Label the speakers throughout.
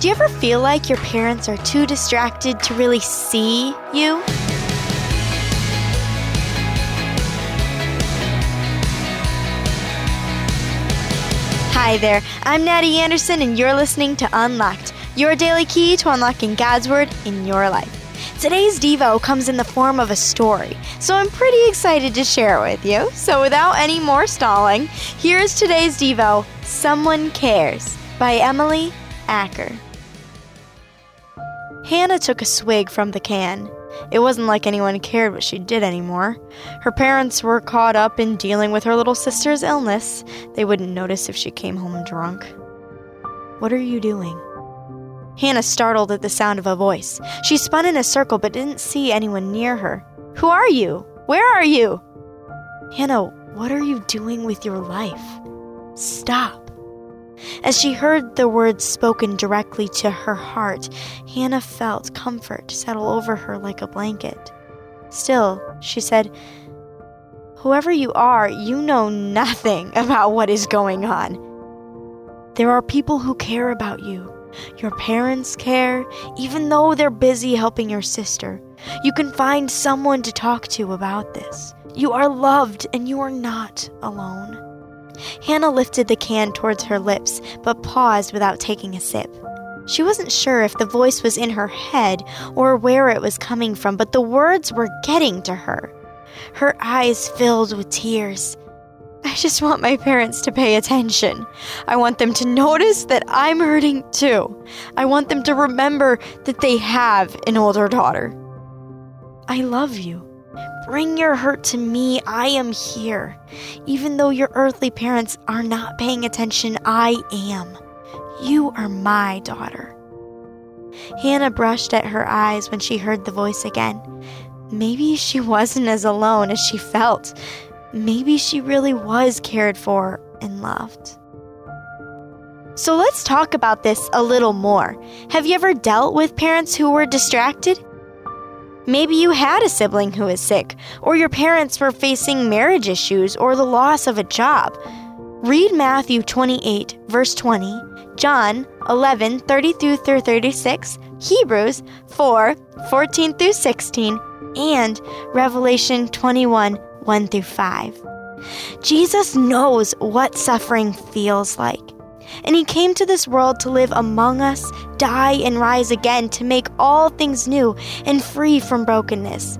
Speaker 1: Do you ever feel like your parents are too distracted to really see you? Hi there, I'm Natty Anderson, and you're listening to Unlocked, your daily key to unlocking God's Word in your life. Today's Devo comes in the form of a story, so I'm pretty excited to share it with you. So, without any more stalling, here's today's Devo Someone Cares by Emily Acker. Hannah took a swig from the can. It wasn't like anyone cared what she did anymore. Her parents were caught up in dealing with her little sister's illness. They wouldn't notice if she came home drunk. What are you doing? Hannah startled at the sound of a voice. She spun in a circle but didn't see anyone near her. Who are you? Where are you? Hannah, what are you doing with your life? Stop. As she heard the words spoken directly to her heart, Hannah felt comfort settle over her like a blanket. Still, she said, Whoever you are, you know nothing about what is going on. There are people who care about you. Your parents care, even though they're busy helping your sister. You can find someone to talk to about this. You are loved and you are not alone. Hannah lifted the can towards her lips, but paused without taking a sip. She wasn't sure if the voice was in her head or where it was coming from, but the words were getting to her. Her eyes filled with tears. I just want my parents to pay attention. I want them to notice that I'm hurting too. I want them to remember that they have an older daughter. I love you. Bring your hurt to me. I am here. Even though your earthly parents are not paying attention, I am. You are my daughter. Hannah brushed at her eyes when she heard the voice again. Maybe she wasn't as alone as she felt maybe she really was cared for and loved. So let's talk about this a little more. Have you ever dealt with parents who were distracted? Maybe you had a sibling who was sick, or your parents were facing marriage issues or the loss of a job. Read Matthew 28, verse 20, John 11, 30 through 36, Hebrews 4, 14 through 16, and Revelation 21, 1 through 5. Jesus knows what suffering feels like. And he came to this world to live among us, die, and rise again to make all things new and free from brokenness.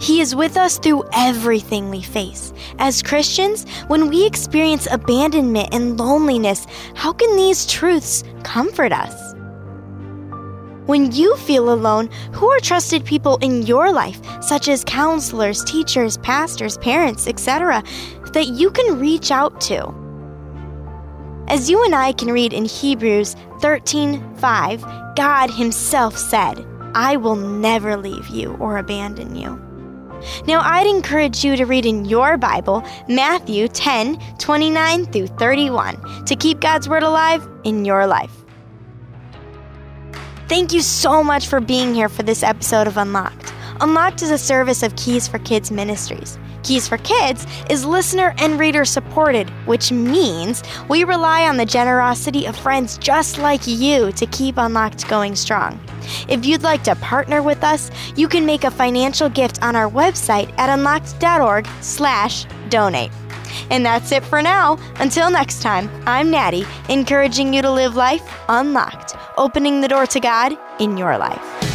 Speaker 1: He is with us through everything we face. As Christians, when we experience abandonment and loneliness, how can these truths comfort us? When you feel alone, who are trusted people in your life, such as counselors, teachers, pastors, parents, etc., that you can reach out to? As you and I can read in Hebrews 13:5, God himself said, "I will never leave you or abandon you." Now, I'd encourage you to read in your Bible Matthew 10 29 through 31 to keep God's Word alive in your life. Thank you so much for being here for this episode of Unlocked. Unlocked is a service of Keys for Kids Ministries. Keys for Kids is listener and reader supported, which means we rely on the generosity of friends just like you to keep Unlocked going strong. If you'd like to partner with us, you can make a financial gift on our website at unlocked.org/donate. And that's it for now. Until next time, I'm Natty, encouraging you to live life unlocked, opening the door to God in your life.